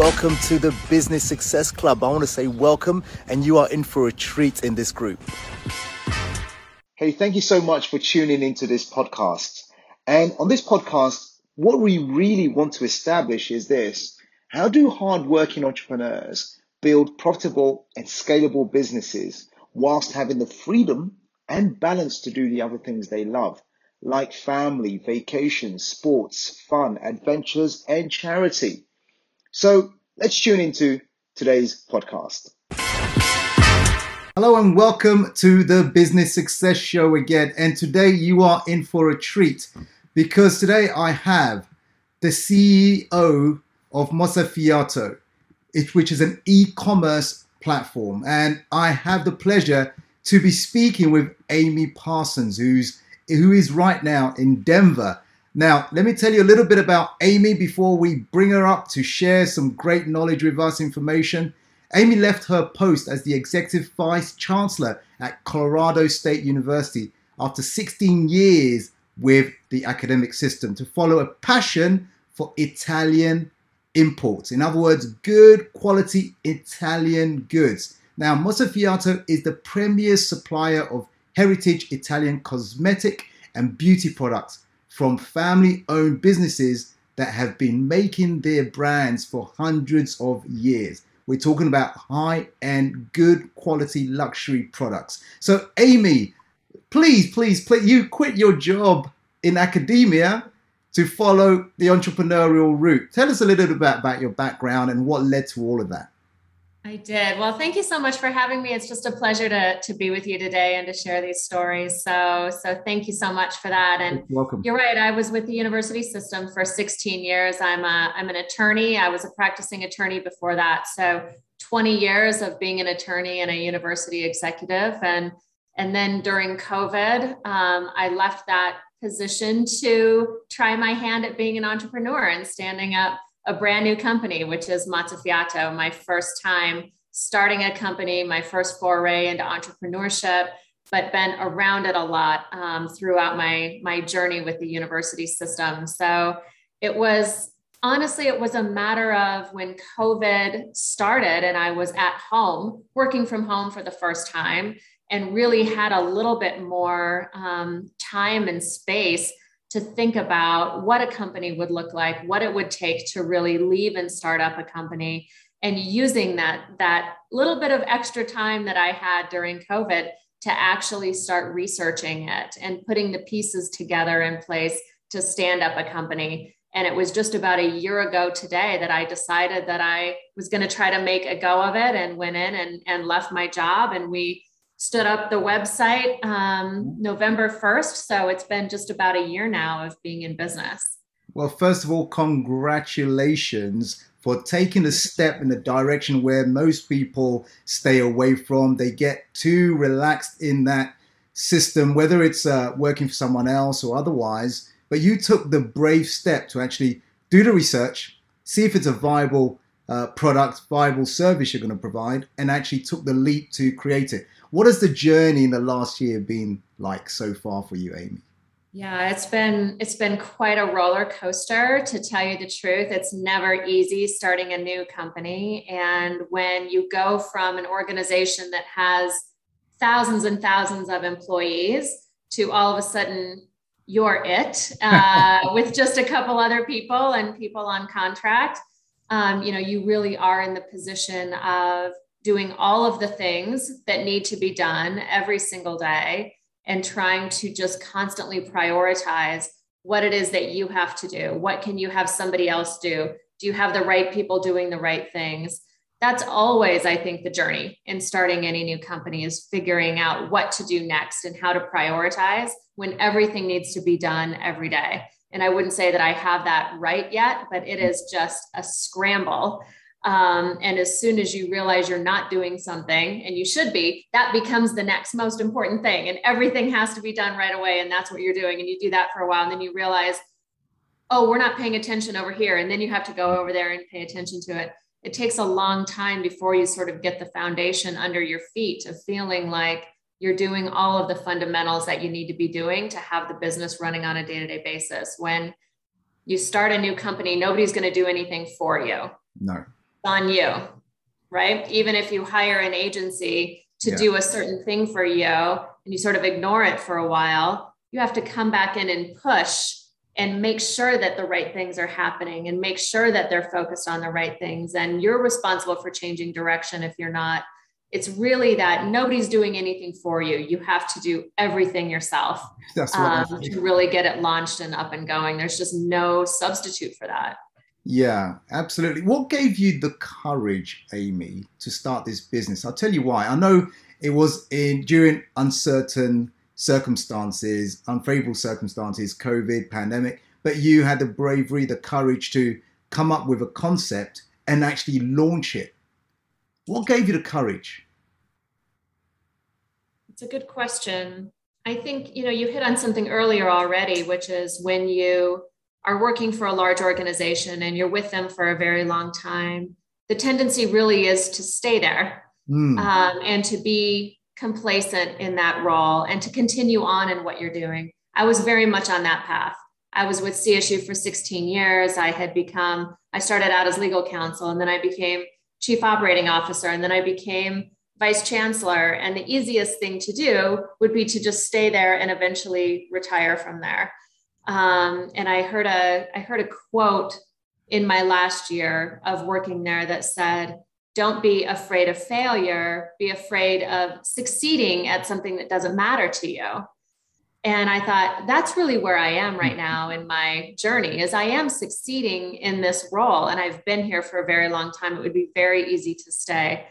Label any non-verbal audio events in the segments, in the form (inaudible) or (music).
welcome to the Business Success Club. I want to say welcome, and you are in for a treat in this group. Hey, thank you so much for tuning into this podcast. And on this podcast, what we really want to establish is this how do hardworking entrepreneurs build profitable and scalable businesses whilst having the freedom and balance to do the other things they love, like family, vacations, sports, fun, adventures, and charity? So let's tune into today's podcast. Hello and welcome to the Business Success Show again. And today you are in for a treat because today I have the CEO of Mozzafiato, which is an e-commerce platform. And I have the pleasure to be speaking with Amy Parsons, who's who is right now in Denver now, let me tell you a little bit about Amy before we bring her up to share some great knowledge with us, information. Amy left her post as the executive vice chancellor at Colorado State University after 16 years with the academic system to follow a passion for Italian imports. In other words, good quality Italian goods. Now, Mozzafiato is the premier supplier of heritage Italian cosmetic and beauty products from family owned businesses that have been making their brands for hundreds of years. We're talking about high end, good quality luxury products. So, Amy, please, please, please, you quit your job in academia to follow the entrepreneurial route. Tell us a little bit about, about your background and what led to all of that. I did. Well, thank you so much for having me. It's just a pleasure to, to be with you today and to share these stories. So, so thank you so much for that. And you're welcome. You're right. I was with the university system for 16 years. I'm a, I'm an attorney. I was a practicing attorney before that. So 20 years of being an attorney and a university executive. And, and then during COVID, um, I left that position to try my hand at being an entrepreneur and standing up a brand new company, which is Mozzafiato, my first time starting a company, my first foray into entrepreneurship, but been around it a lot um, throughout my, my journey with the university system. So it was honestly, it was a matter of when COVID started and I was at home, working from home for the first time, and really had a little bit more um, time and space to think about what a company would look like, what it would take to really leave and start up a company, and using that that little bit of extra time that I had during COVID to actually start researching it and putting the pieces together in place to stand up a company. And it was just about a year ago today that I decided that I was going to try to make a go of it and went in and, and left my job. And we stood up the website um, November 1st. So it's been just about a year now of being in business. Well, first of all, congratulations for taking a step in the direction where most people stay away from. They get too relaxed in that system, whether it's uh, working for someone else or otherwise. But you took the brave step to actually do the research, see if it's a viable uh, product, viable service you're going to provide, and actually took the leap to create it. What has the journey in the last year been like so far for you, Amy? Yeah, it's been it's been quite a roller coaster to tell you the truth. It's never easy starting a new company and when you go from an organization that has thousands and thousands of employees to all of a sudden you're it (laughs) uh, with just a couple other people and people on contract. Um, you know, you really are in the position of doing all of the things that need to be done every single day and trying to just constantly prioritize what it is that you have to do. What can you have somebody else do? Do you have the right people doing the right things? That's always, I think, the journey in starting any new company is figuring out what to do next and how to prioritize when everything needs to be done every day. And I wouldn't say that I have that right yet, but it is just a scramble um, and as soon as you realize you're not doing something and you should be, that becomes the next most important thing. And everything has to be done right away. And that's what you're doing. And you do that for a while. And then you realize, oh, we're not paying attention over here. And then you have to go over there and pay attention to it. It takes a long time before you sort of get the foundation under your feet of feeling like you're doing all of the fundamentals that you need to be doing to have the business running on a day to day basis. When you start a new company, nobody's going to do anything for you. No on you, right? Even if you hire an agency to yeah. do a certain thing for you and you sort of ignore it for a while, you have to come back in and push and make sure that the right things are happening and make sure that they're focused on the right things. And you're responsible for changing direction if you're not. It's really that nobody's doing anything for you. You have to do everything yourself um, to really get it launched and up and going. There's just no substitute for that. Yeah, absolutely. What gave you the courage, Amy, to start this business? I'll tell you why. I know it was in during uncertain circumstances, unfavorable circumstances, COVID, pandemic, but you had the bravery, the courage to come up with a concept and actually launch it. What gave you the courage? It's a good question. I think, you know, you hit on something earlier already, which is when you are working for a large organization and you're with them for a very long time, the tendency really is to stay there mm. um, and to be complacent in that role and to continue on in what you're doing. I was very much on that path. I was with CSU for 16 years. I had become, I started out as legal counsel and then I became chief operating officer and then I became vice chancellor. And the easiest thing to do would be to just stay there and eventually retire from there. Um, and I heard a, I heard a quote in my last year of working there that said, don't be afraid of failure. Be afraid of succeeding at something that doesn't matter to you. And i thought that's really where i am right now in my journey is i am succeeding in this role and i've been here for a very long time. It would be very easy to stay.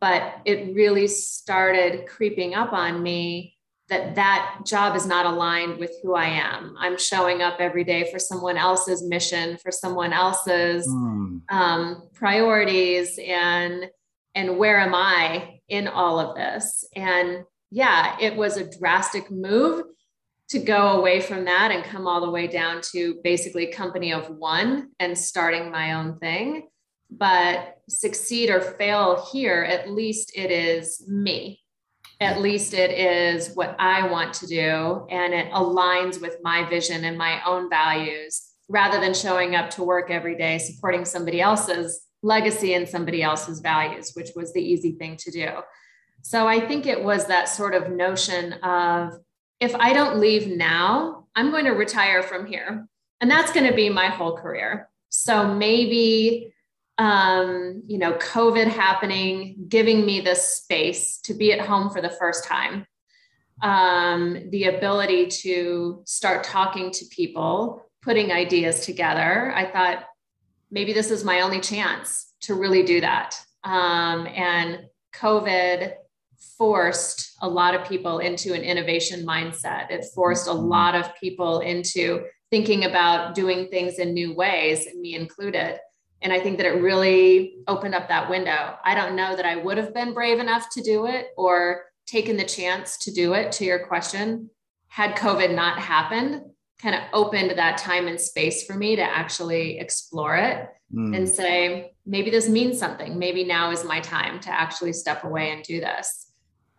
But it really started creeping up on me that that job is not aligned with who I am. I'm showing up every day for someone else's mission, for someone else's mm. um, priorities, and and where am I in all of this? And yeah, it was a drastic move to go away from that and come all the way down to basically company of one and starting my own thing. But succeed or fail here, at least it is me at least it is what I want to do and it aligns with my vision and my own values rather than showing up to work every day supporting somebody else's legacy and somebody else's values, which was the easy thing to do. So I think it was that sort of notion of if I don't leave now, I'm going to retire from here. And that's going to be my whole career. So maybe um, you know, COVID happening, giving me this space to be at home for the first time, um, the ability to start talking to people, putting ideas together. I thought maybe this is my only chance to really do that. Um, and COVID forced a lot of people into an innovation mindset. It forced a mm-hmm. lot of people into thinking about doing things in new ways, and me included. And I think that it really opened up that window. I don't know that I would have been brave enough to do it or taken the chance to do it to your question had COVID not happened, kind of opened that time and space for me to actually explore it mm. and say, maybe this means something. Maybe now is my time to actually step away and do this.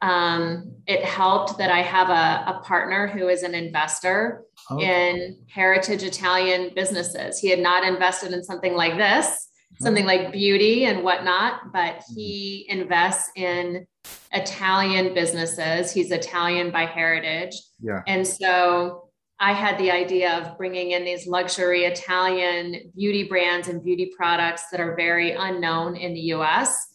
Um, it helped that I have a, a partner who is an investor oh. in heritage Italian businesses. He had not invested in something like this, something like beauty and whatnot, but mm-hmm. he invests in Italian businesses. He's Italian by heritage. Yeah. And so I had the idea of bringing in these luxury Italian beauty brands and beauty products that are very unknown in the US.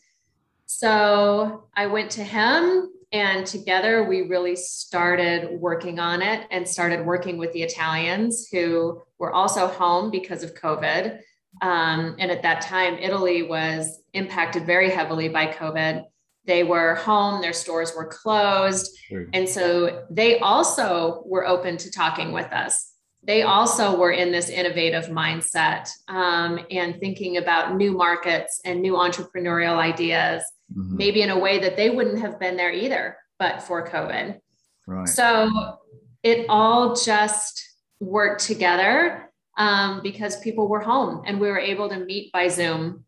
So I went to him and together we really started working on it and started working with the Italians who were also home because of COVID. Um, and at that time, Italy was impacted very heavily by COVID. They were home, their stores were closed. And so they also were open to talking with us. They also were in this innovative mindset um, and thinking about new markets and new entrepreneurial ideas mm-hmm. maybe in a way that they wouldn't have been there either, but for COVID. Right. So it all just worked together um, because people were home and we were able to meet by Zoom.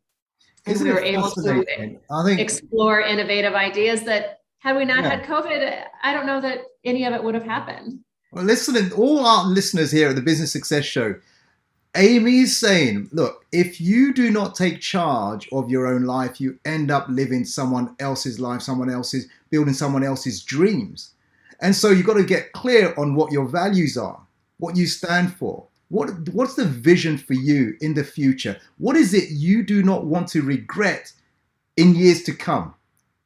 And Isn't we were able to think, explore innovative ideas that had we not yeah. had COVID, I don't know that any of it would have happened. Well, listen, all our listeners here at the Business Success Show, Amy's saying, look, if you do not take charge of your own life, you end up living someone else's life, someone else's, building someone else's dreams. And so you've got to get clear on what your values are, what you stand for. What, what's the vision for you in the future? What is it you do not want to regret in years to come?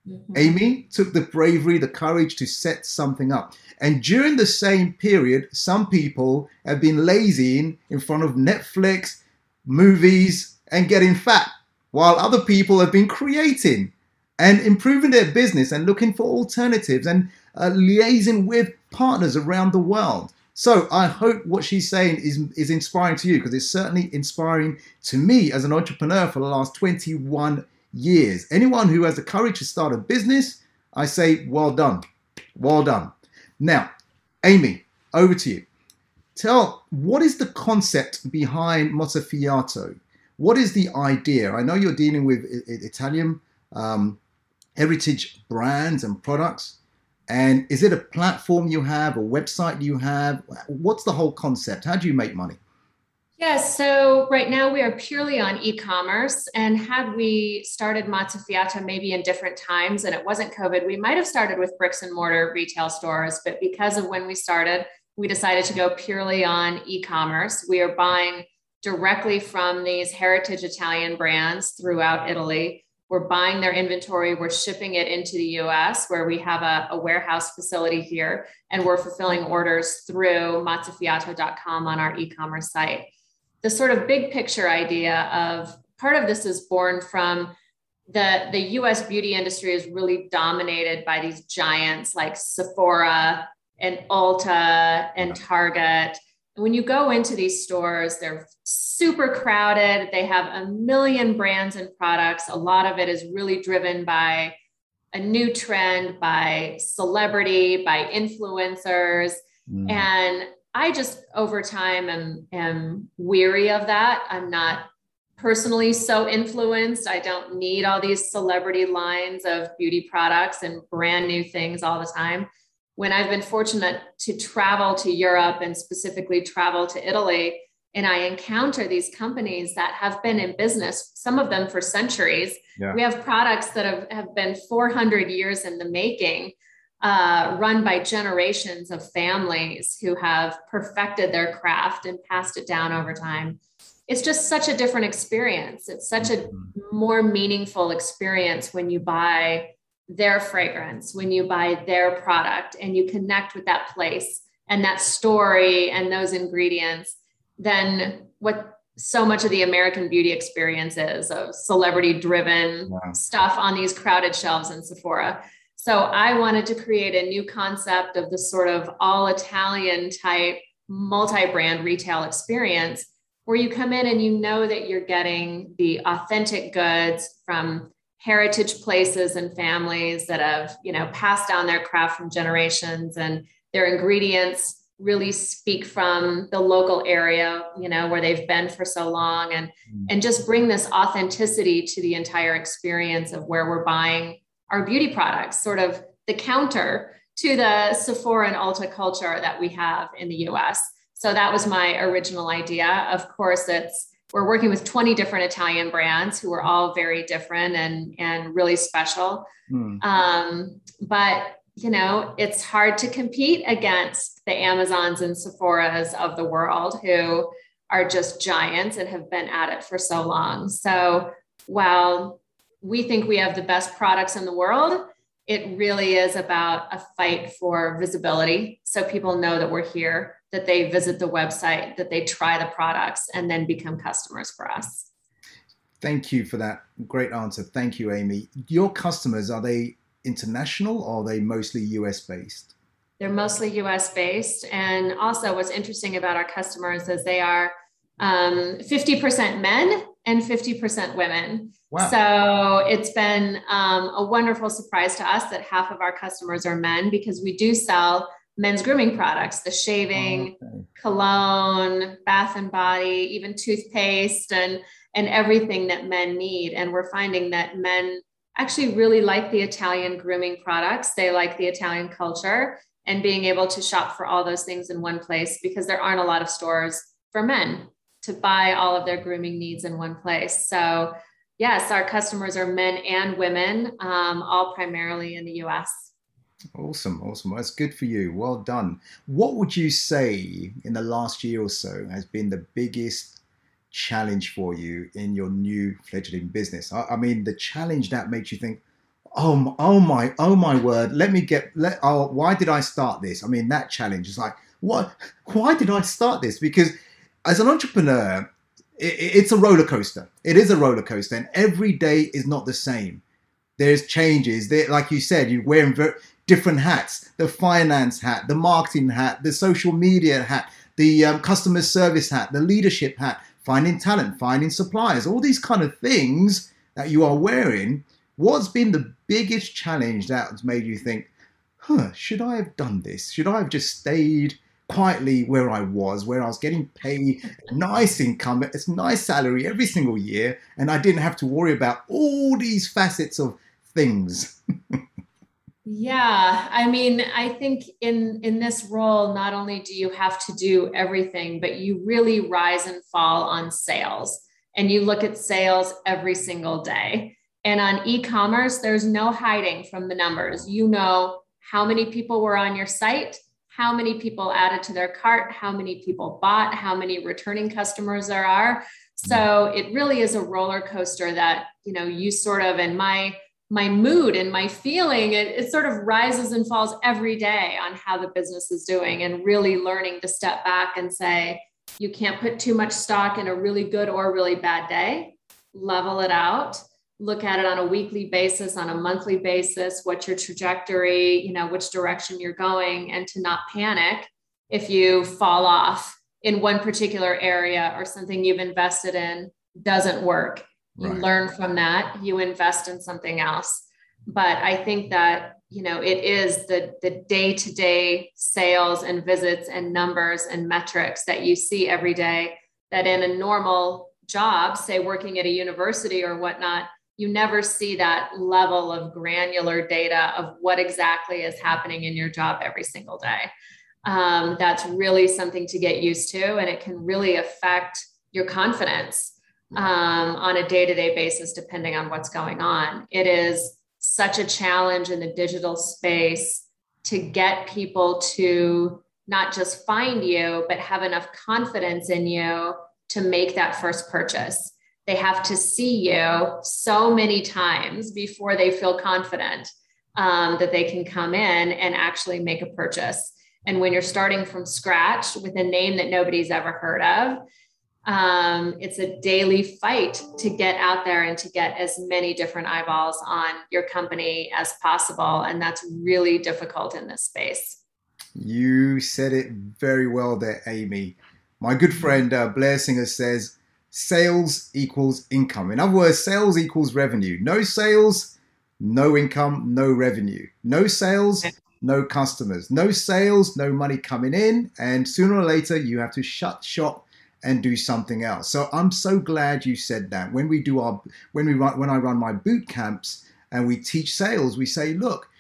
Mm-hmm. Amy took the bravery, the courage to set something up. And during the same period, some people have been lazying in front of Netflix, movies, and getting fat, while other people have been creating and improving their business and looking for alternatives and uh, liaising with partners around the world. So I hope what she's saying is, is inspiring to you because it's certainly inspiring to me as an entrepreneur for the last 21 years. Anyone who has the courage to start a business, I say, well done. Well done. Now, Amy, over to you. Tell what is the concept behind Mozzafiato? What is the idea? I know you're dealing with Italian um, heritage brands and products. And is it a platform you have, a website you have? What's the whole concept? How do you make money? Yes, so right now we are purely on e-commerce. And had we started Mozzafiato maybe in different times and it wasn't COVID, we might have started with bricks and mortar retail stores. But because of when we started, we decided to go purely on e-commerce. We are buying directly from these heritage Italian brands throughout Italy. We're buying their inventory, we're shipping it into the US, where we have a, a warehouse facility here, and we're fulfilling orders through mozzafiato.com on our e commerce site the sort of big picture idea of part of this is born from the the US beauty industry is really dominated by these giants like Sephora and Ulta and Target. And when you go into these stores, they're super crowded. They have a million brands and products. A lot of it is really driven by a new trend, by celebrity, by influencers. Mm. And I just over time am, am weary of that. I'm not personally so influenced. I don't need all these celebrity lines of beauty products and brand new things all the time. When I've been fortunate to travel to Europe and specifically travel to Italy, and I encounter these companies that have been in business, some of them for centuries. Yeah. We have products that have, have been 400 years in the making uh, run by generations of families who have perfected their craft and passed it down over time. It's just such a different experience. It's such a mm-hmm. more meaningful experience when you buy their fragrance, when you buy their product and you connect with that place and that story and those ingredients than what so much of the American beauty experience is of celebrity driven wow. stuff on these crowded shelves in Sephora. So I wanted to create a new concept of the sort of all Italian type multi brand retail experience where you come in and you know that you're getting the authentic goods from heritage places and families that have you know passed down their craft from generations and their ingredients really speak from the local area you know where they've been for so long and mm. and just bring this authenticity to the entire experience of where we're buying our beauty products, sort of the counter to the Sephora and Ulta culture that we have in the US. So that was my original idea. Of course, it's we're working with 20 different Italian brands who are all very different and, and really special. Hmm. Um, but you know, it's hard to compete against the Amazons and Sephoras of the world who are just giants and have been at it for so long. So while we think we have the best products in the world. It really is about a fight for visibility. So people know that we're here, that they visit the website, that they try the products, and then become customers for us. Thank you for that great answer. Thank you, Amy. Your customers, are they international or are they mostly US based? They're mostly US based. And also, what's interesting about our customers is they are um, 50% men and 50% women. Wow. So it's been um, a wonderful surprise to us that half of our customers are men because we do sell men's grooming products, the shaving, oh, okay. cologne, bath and body, even toothpaste and and everything that men need. And we're finding that men actually really like the Italian grooming products. They like the Italian culture and being able to shop for all those things in one place because there aren't a lot of stores for men to buy all of their grooming needs in one place. So, yes, our customers are men and women, um, all primarily in the US. Awesome, awesome. That's good for you. Well done. What would you say in the last year or so has been the biggest challenge for you in your new fledgling business? I, I mean, the challenge that makes you think, oh, oh my, oh my word, let me get, let, oh, why did I start this? I mean, that challenge is like, what, why did I start this? Because as an entrepreneur, it, it's a roller coaster. It is a roller coaster, and every day is not the same. There's changes. There, like you said, you're wearing ver- different hats: the finance hat, the marketing hat, the social media hat, the um, customer service hat, the leadership hat, finding talent, finding suppliers, all these kind of things that you are wearing. What's been the biggest challenge that's made you think, huh, should I have done this? Should I have just stayed quietly where I was, where I was getting paid nice income, it's nice salary every single year, and I didn't have to worry about all these facets of things. yeah, I mean, I think in in this role, not only do you have to do everything, but you really rise and fall on sales, and you look at sales every single day. And on e-commerce, there's no hiding from the numbers. You know how many people were on your site how many people added to their cart, how many people bought, how many returning customers there are. So it really is a roller coaster that, you know, you sort of, and my, my mood and my feeling, it, it sort of rises and falls every day on how the business is doing and really learning to step back and say, you can't put too much stock in a really good or really bad day, level it out look at it on a weekly basis, on a monthly basis, what's your trajectory, you know, which direction you're going, and to not panic if you fall off in one particular area or something you've invested in doesn't work. You right. learn from that, you invest in something else. But I think that you know it is the the day-to-day sales and visits and numbers and metrics that you see every day that in a normal job say working at a university or whatnot you never see that level of granular data of what exactly is happening in your job every single day. Um, that's really something to get used to, and it can really affect your confidence um, on a day to day basis, depending on what's going on. It is such a challenge in the digital space to get people to not just find you, but have enough confidence in you to make that first purchase they have to see you so many times before they feel confident um, that they can come in and actually make a purchase. And when you're starting from scratch with a name that nobody's ever heard of, um, it's a daily fight to get out there and to get as many different eyeballs on your company as possible. And that's really difficult in this space. You said it very well there, Amy. My good friend uh, Blair Singer says, sales equals income. In other words, sales equals revenue. No sales, no income, no revenue. No sales, no customers. No sales, no money coming in. And sooner or later, you have to shut shop and do something else. So I'm so glad you said that. When we do our, when we run, when I run my boot camps and we teach sales, we say, look,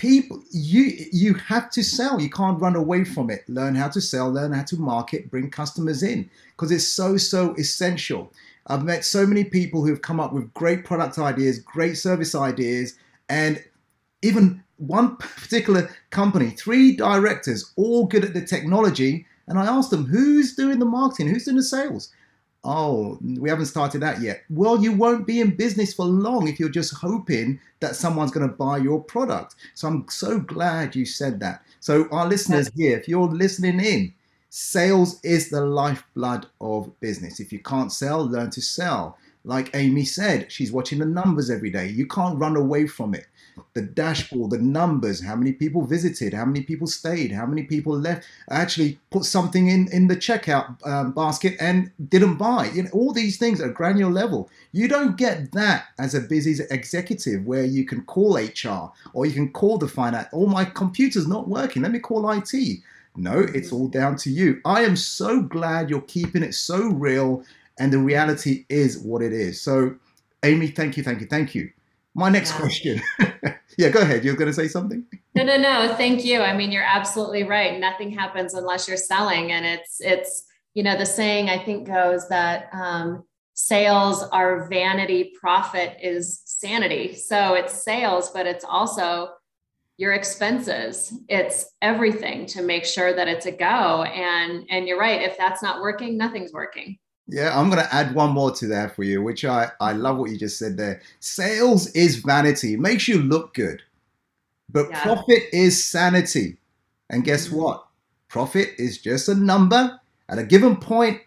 people you you have to sell. You can't run away from it. Learn how to sell learn how to market bring customers in because it's so so essential. I've met so many people who've come up with great product ideas great service ideas and even one particular company three directors all good at the technology and i asked them who's doing the marketing? Who's doing the sales Oh, we haven't started that yet. Well, you won't be in business for long if you're just hoping that someone's going to buy your product. So I'm so glad you said that. So, our listeners here, if you're listening in, sales is the lifeblood of business. If you can't sell, learn to sell. Like Amy said, she's watching the numbers every day. You can't run away from it the dashboard, the numbers, how many people visited, how many people stayed, how many people left, actually put something in, in the checkout um, basket and didn't buy. You know, all these things at a granular level. You don't get that as a busy executive where you can call HR or you can call the finance, oh, my computer's not working, let me call IT. No, it's all down to you. I am so glad you're keeping it so real and the reality is what it is. So, Amy, thank you, thank you, thank you. My next yeah. question. (laughs) yeah, go ahead. You're going to say something? No, no, no. Thank you. I mean, you're absolutely right. Nothing happens unless you're selling, and it's it's you know, the saying I think goes that um, sales are vanity, profit is sanity. So it's sales, but it's also your expenses it's everything to make sure that it's a go and and you're right if that's not working nothing's working yeah i'm going to add one more to that for you which i i love what you just said there sales is vanity it makes you look good but yeah. profit is sanity and guess mm-hmm. what profit is just a number at a given point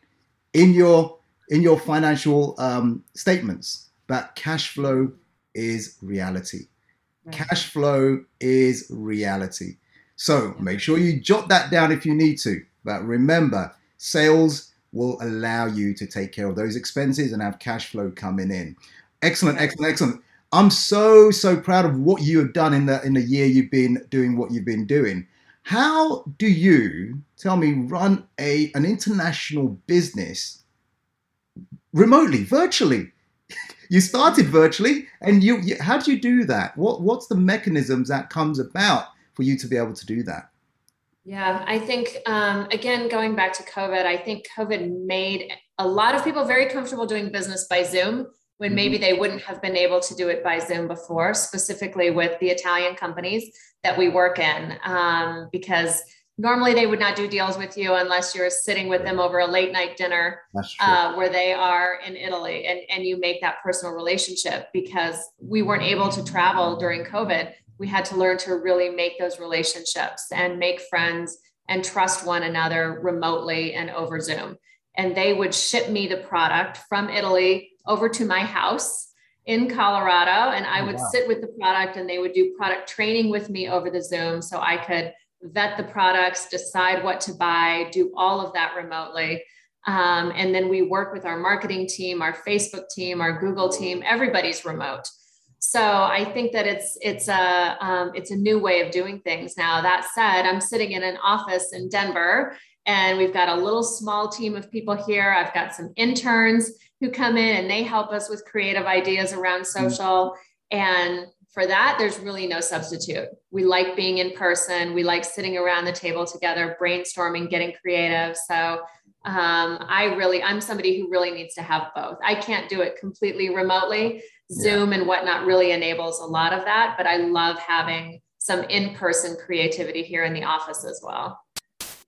in your in your financial um, statements but cash flow is reality Cash flow is reality. So make sure you jot that down if you need to. But remember, sales will allow you to take care of those expenses and have cash flow coming in. Excellent, excellent, excellent. I'm so so proud of what you have done in the in the year you've been doing what you've been doing. How do you tell me run a an international business remotely, virtually? (laughs) you started virtually, and you, you how do you do that? What what's the mechanisms that comes about for you to be able to do that? Yeah, I think um, again going back to COVID, I think COVID made a lot of people very comfortable doing business by Zoom when mm-hmm. maybe they wouldn't have been able to do it by Zoom before, specifically with the Italian companies that we work in, um, because normally they would not do deals with you unless you're sitting with them over a late night dinner uh, where they are in italy and, and you make that personal relationship because we weren't able to travel during covid we had to learn to really make those relationships and make friends and trust one another remotely and over zoom and they would ship me the product from italy over to my house in colorado and i oh, would wow. sit with the product and they would do product training with me over the zoom so i could vet the products, decide what to buy, do all of that remotely. Um, and then we work with our marketing team, our Facebook team, our Google team. Everybody's remote. So I think that it's it's a um, it's a new way of doing things now. That said, I'm sitting in an office in Denver, and we've got a little small team of people here. I've got some interns who come in and they help us with creative ideas around social. And for that, there's really no substitute. We like being in person. We like sitting around the table together, brainstorming, getting creative. So um, I really, I'm somebody who really needs to have both. I can't do it completely remotely. Zoom yeah. and whatnot really enables a lot of that, but I love having some in-person creativity here in the office as well.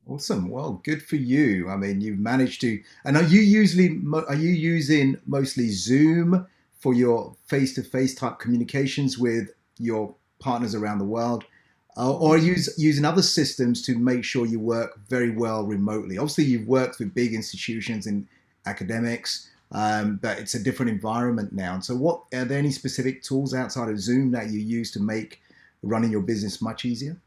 Awesome. Well, good for you. I mean, you've managed to. And are you usually are you using mostly Zoom? for your face-to-face type communications with your partners around the world, uh, or use using other systems to make sure you work very well remotely. Obviously, you've worked with big institutions in academics, um, but it's a different environment now. And so, what are there any specific tools outside of Zoom that you use to make running your business much easier?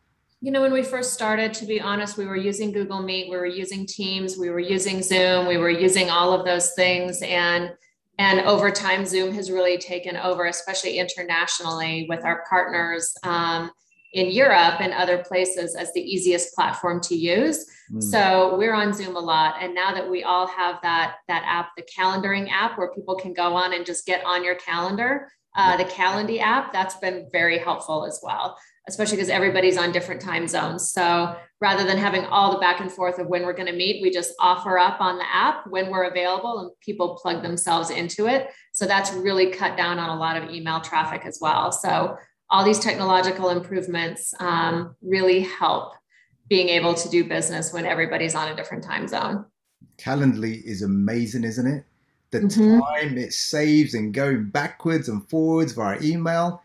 You know, when we first started, to be honest, we were using Google Meet, we were using Teams, we were using Zoom, we were using all of those things, and and over time, Zoom has really taken over, especially internationally with our partners um, in Europe and other places, as the easiest platform to use. Mm. So we're on Zoom a lot. And now that we all have that, that app, the calendaring app, where people can go on and just get on your calendar, uh, the Calendly app, that's been very helpful as well especially because everybody's on different time zones. So rather than having all the back and forth of when we're going to meet, we just offer up on the app when we're available and people plug themselves into it. So that's really cut down on a lot of email traffic as well. So all these technological improvements um, really help being able to do business when everybody's on a different time zone. Calendly is amazing, isn't it? The mm-hmm. time it saves and going backwards and forwards via email,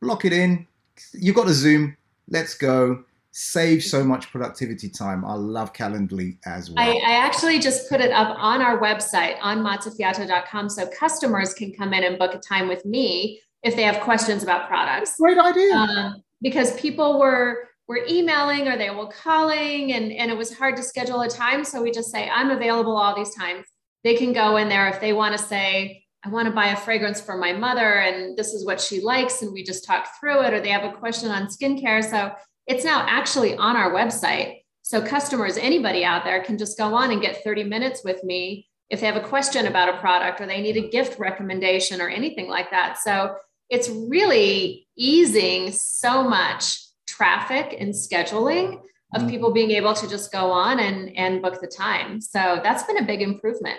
block it in, you've got a Zoom. Let's go. Save so much productivity time. I love Calendly as well. I, I actually just put it up on our website on mozzafiato.com so customers can come in and book a time with me if they have questions about products. Great idea. Um, because people were were emailing or they were calling and, and it was hard to schedule a time. So we just say, I'm available all these times. They can go in there if they want to say, I want to buy a fragrance for my mother and this is what she likes. And we just talk through it, or they have a question on skincare. So it's now actually on our website. So customers, anybody out there can just go on and get 30 minutes with me if they have a question about a product or they need a gift recommendation or anything like that. So it's really easing so much traffic and scheduling of mm. people being able to just go on and and book the time. So that's been a big improvement.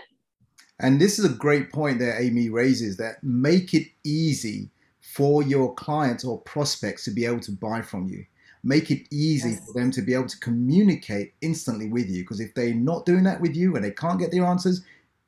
And this is a great point that Amy raises that make it easy for your clients or prospects to be able to buy from you. Make it easy yes. for them to be able to communicate instantly with you. Because if they're not doing that with you and they can't get their answers,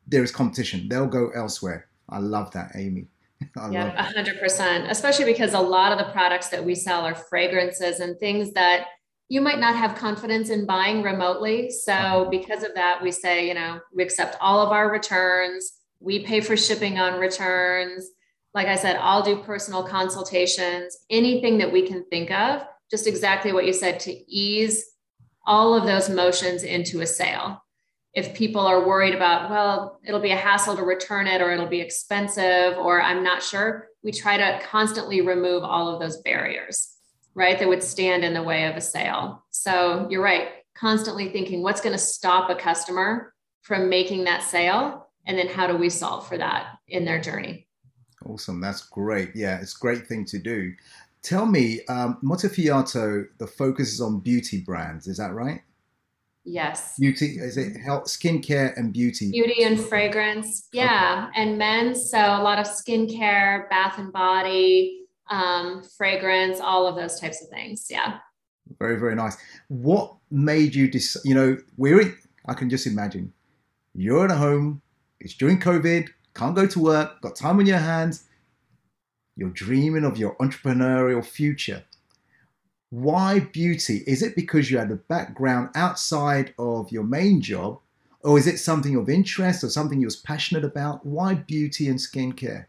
there is competition. They'll go elsewhere. I love that, Amy. (laughs) I yeah, hundred percent. Especially because a lot of the products that we sell are fragrances and things that you might not have confidence in buying remotely. So uh-huh. because of that, we say, you know, we accept all of our returns. We pay for shipping on returns. Like I said, I'll do personal consultations, anything that we can think of, just exactly what you said to ease all of those motions into a sale if people are worried about, well, it'll be a hassle to return it or it'll be expensive or I'm not sure, we try to constantly remove all of those barriers, right? That would stand in the way of a sale. So you're right, constantly thinking what's going to stop a customer from making that sale? And then how do we solve for that in their journey? Awesome. That's great. Yeah, it's a great thing to do. Tell me, um, Mozzafiato, the focus is on beauty brands. Is that right? Yes. Beauty is it health, skincare and beauty? Beauty and fragrance, yeah, okay. and men. So a lot of skincare, bath and body, um, fragrance, all of those types of things. Yeah. Very very nice. What made you decide? You know, we're. In, I can just imagine. You're at home. It's during COVID. Can't go to work. Got time on your hands. You're dreaming of your entrepreneurial future why beauty? Is it because you had a background outside of your main job, or is it something of interest or something you was passionate about? Why beauty and skincare?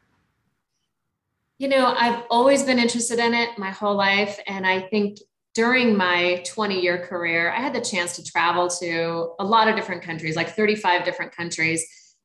You know, I've always been interested in it my whole life. And I think during my 20 year career, I had the chance to travel to a lot of different countries, like 35 different countries.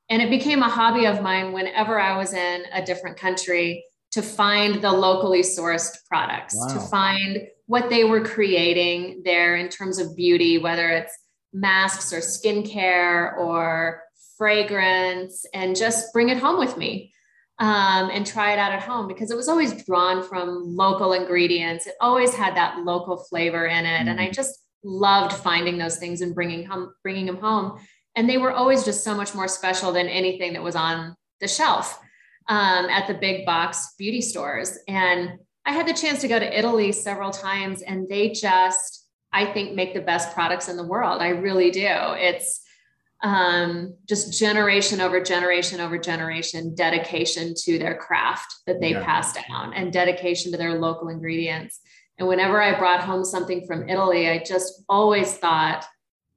And it became a hobby of mine whenever I was in a different country to find the locally sourced products, wow. to find what they were creating there in terms of beauty, whether it's masks or skincare or fragrance, and just bring it home with me um, and try it out at home because it was always drawn from local ingredients. It always had that local flavor in it, mm. and I mm. just loved finding those things and bringing home, bringing them home. And they were always just so much more special than anything that was on the shelf um, at the big box beauty stores. And I had the chance to go to Italy several times, and they just, I think, make the best products in the world. I really do. It's um, just generation over generation over generation dedication to their craft that they yeah. pass down and dedication to their local ingredients. And whenever I brought home something from Italy, I just always thought,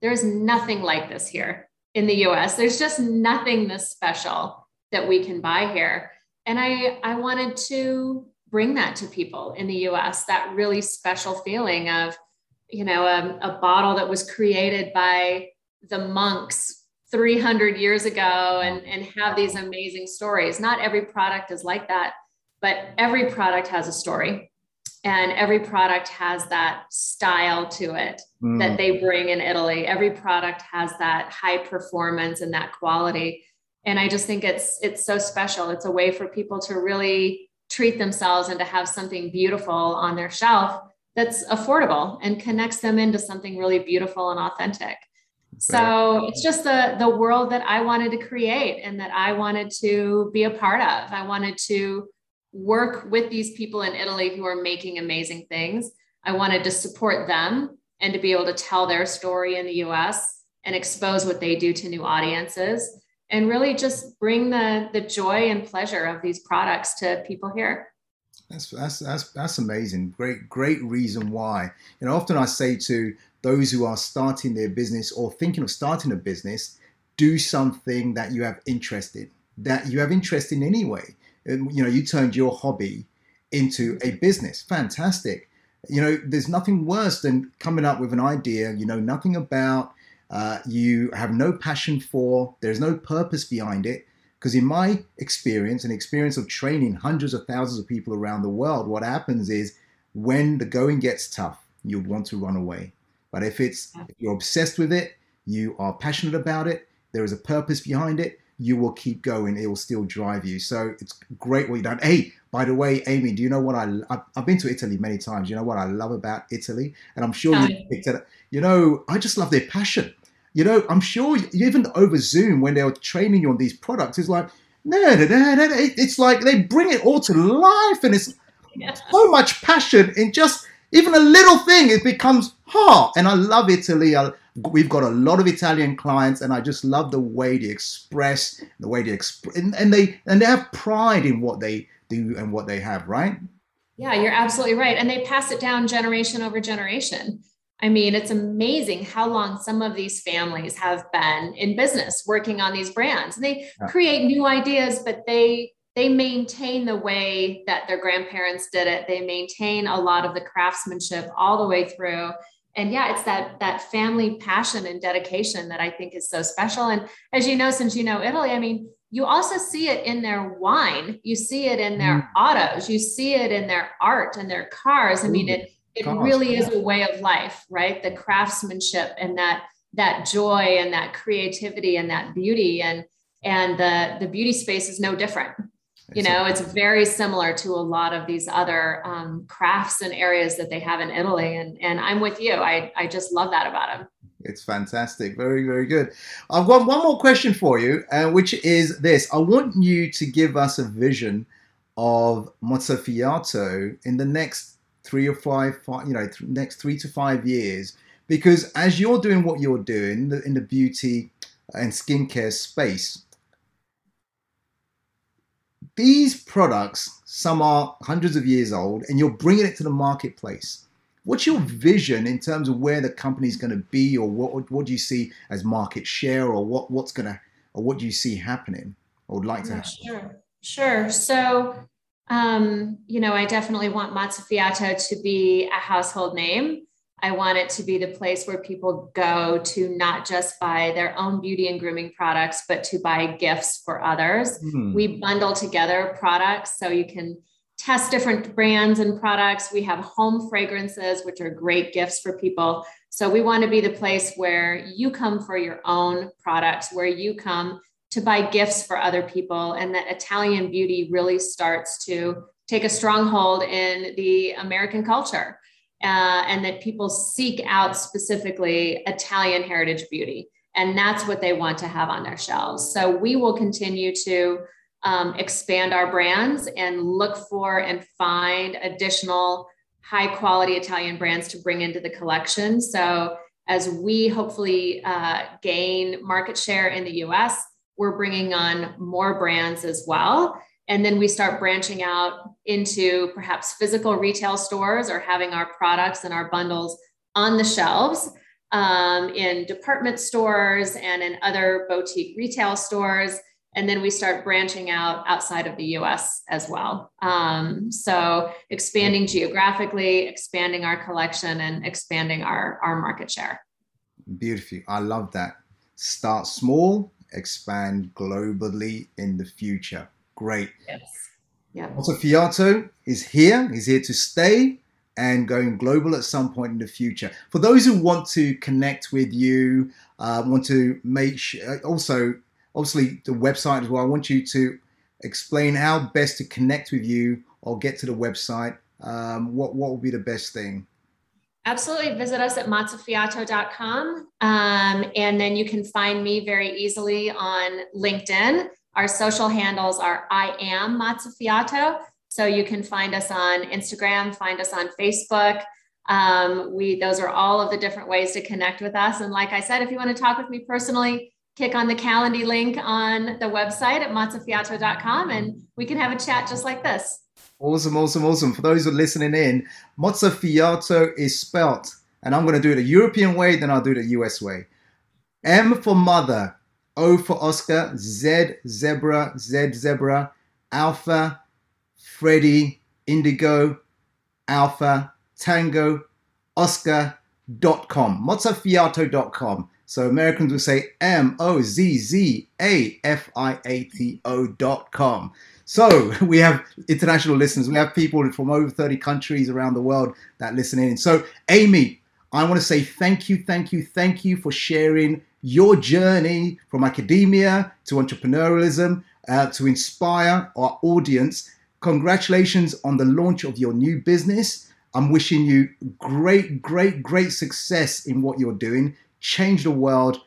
there's nothing like this here in the US. There's just nothing this special that we can buy here. And I, I wanted to bring that to people in the US, that really special feeling of, you know, a, a bottle that was created by the monks 300 years ago and, and have these amazing stories. Not every product is like that, but every product has a story and every product has that style to it mm. that they bring in Italy. Every product has that high performance and that quality. And I just think it's it's so special. It's a way for people to really treat themselves and to have something beautiful on their shelf that's affordable and connects them into something really beautiful and authentic. So it's just the the world that I wanted to create and that I wanted to be a part of. I wanted to work with these people in Italy who are making amazing things. I wanted to support them and to be able to tell their story in the US and expose what they do to new audiences and really just bring the the joy and pleasure of these products to people here. That's that's that's that's amazing. Great great reason why. Know, often I say to those who are starting their business or thinking of starting a business, do something that you have interest in, that you have interest in anyway. And, you know, you turned your hobby into a business. Fantastic. You know, there's nothing worse than coming up with an idea you know nothing about, uh, you have no passion for, there's no purpose behind it. Because in my experience and experience of training hundreds of thousands of people around the world, what happens is when the going gets tough, you want to run away. But if it's if you're obsessed with it, you are passionate about it, there is a purpose behind it, you will keep going. It will still drive you. So it's great what you've done. Hey, by the way, Amy, do you know what I? I've been to Italy many times. You know what I love about Italy, and I'm sure you picked it. You know, I just love their passion. You know, I'm sure even over Zoom when they were training you on these products, it's like, no, no, no, no. It's like they bring it all to life, and it's yeah. so much passion in just even a little thing. It becomes heart, and I love Italy. I, we've got a lot of Italian clients, and I just love the way they express, the way they express, and, and they and they have pride in what they do and what they have, right? Yeah, you're absolutely right, and they pass it down generation over generation. I mean, it's amazing how long some of these families have been in business working on these brands. And They yeah. create new ideas, but they they maintain the way that their grandparents did it. They maintain a lot of the craftsmanship all the way through and yeah it's that that family passion and dedication that i think is so special. And as you know since you know italy i mean you also see it in their wine. You see it in their mm. autos. You see it in their art and their cars. I mean it it cars. really is a way of life right? The craftsmanship and that that joy and that creativity and that beauty. And and the the beauty space is no different you know it's very similar to a lot of these other um, crafts and areas that they have in italy and and i'm with you. I i just love that about them it's fantastic. Very very good. I've got one more question for you uh, which is this. I want you to give us a vision of mozzafiato in the next three or five, five you know th- next three to five years because as you're doing what you're doing in the beauty and skincare space these products, some are hundreds of years old, and you're bringing it to the marketplace. What's your vision in terms of where the company's going to be, or what what do you see as market share, or what what's going to, or what do you see happening, or would like to? Happen? Sure, sure. So, um, you know, I definitely want Mozzafiato to be a household name. I want it to be the place where people go to not just buy their own beauty and grooming products, but to buy gifts for others. Mm. We bundle together products so you can test different brands and products. We have home fragrances, which are great gifts for people. So we want to be the place where you come for your own products, where you come to buy gifts for other people. And that Italian beauty really starts to take a stronghold in the American culture uh, and that people seek out specifically Italian heritage beauty. And that's what they want to have on their shelves. So we will continue to um, expand our brands and look for and find additional high quality Italian brands to bring into the collection. So as we hopefully uh, gain market share in the US, we're bringing on more brands as well. And then we start branching out into perhaps physical retail stores or having our products and our bundles on the shelves um, in department stores and in other boutique retail stores. And then we start branching out outside of the US as well. Um, so expanding geographically, expanding our collection, and expanding our, our market share. Beautiful. I love that. Start small, expand globally in the future. Great. Yes. Yeah. Mozzafiato is here. He's here to stay and going global at some point in the future. For those who want to connect with you, uh, want to make sure, uh, also, obviously, the website as well. I want you to explain how best to connect with you or get to the website. Um, what what would be the best thing? Absolutely. Visit us at mozzafiato.com. Um, and then you can find me very easily on LinkedIn. Our social handles are I am Mozzafiato. So you can find us on Instagram, find us on Facebook. Um, we those are all of the different ways to connect with us. And like I said, if you want to talk with me personally, click on the Calendly link on the website at mozzafiato.com and we can have a chat just like this. Awesome, awesome, awesome. For those who are listening in, Mozzafiato is spelt, and I'm going to do it a European way, then I'll do it a US way. M for mother, O for Oscar, Z zebra, Z zebra, Alpha, Freddy, Indigo, Alpha, Tango, Oscar.com, mozzafiato.com. So Americans will say M O Z Z A F I A T O.com. So (laughs) we have international listeners. We have people from over 30 countries around the world that listen in. So, Amy, I want to say thank you, thank you, thank you for sharing your journey from academia to entrepreneurialism uh, to inspire our audience. Congratulations on the launch of your new business. I'm wishing you great, great, great success in what you're doing. Change the world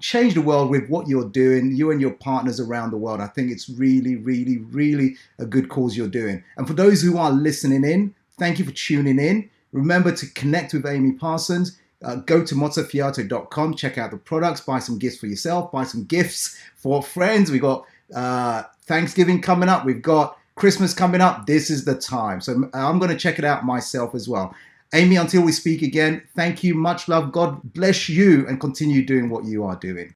change the world with what you're doing, you and your partners around the world. I think it's really, really, really a good cause you're doing. And for those who are listening in, thank you for tuning in. Remember to connect with Amy Parsons. Uh, go to mozzafiato.com, check out the products, buy some gifts for yourself, buy some gifts for friends. We've got uh, Thanksgiving coming up. We've got Christmas coming up. This is the time. So I'm going to check it out myself as well. Amy, until we speak again, thank you. Much love. God bless you and continue doing what you are doing.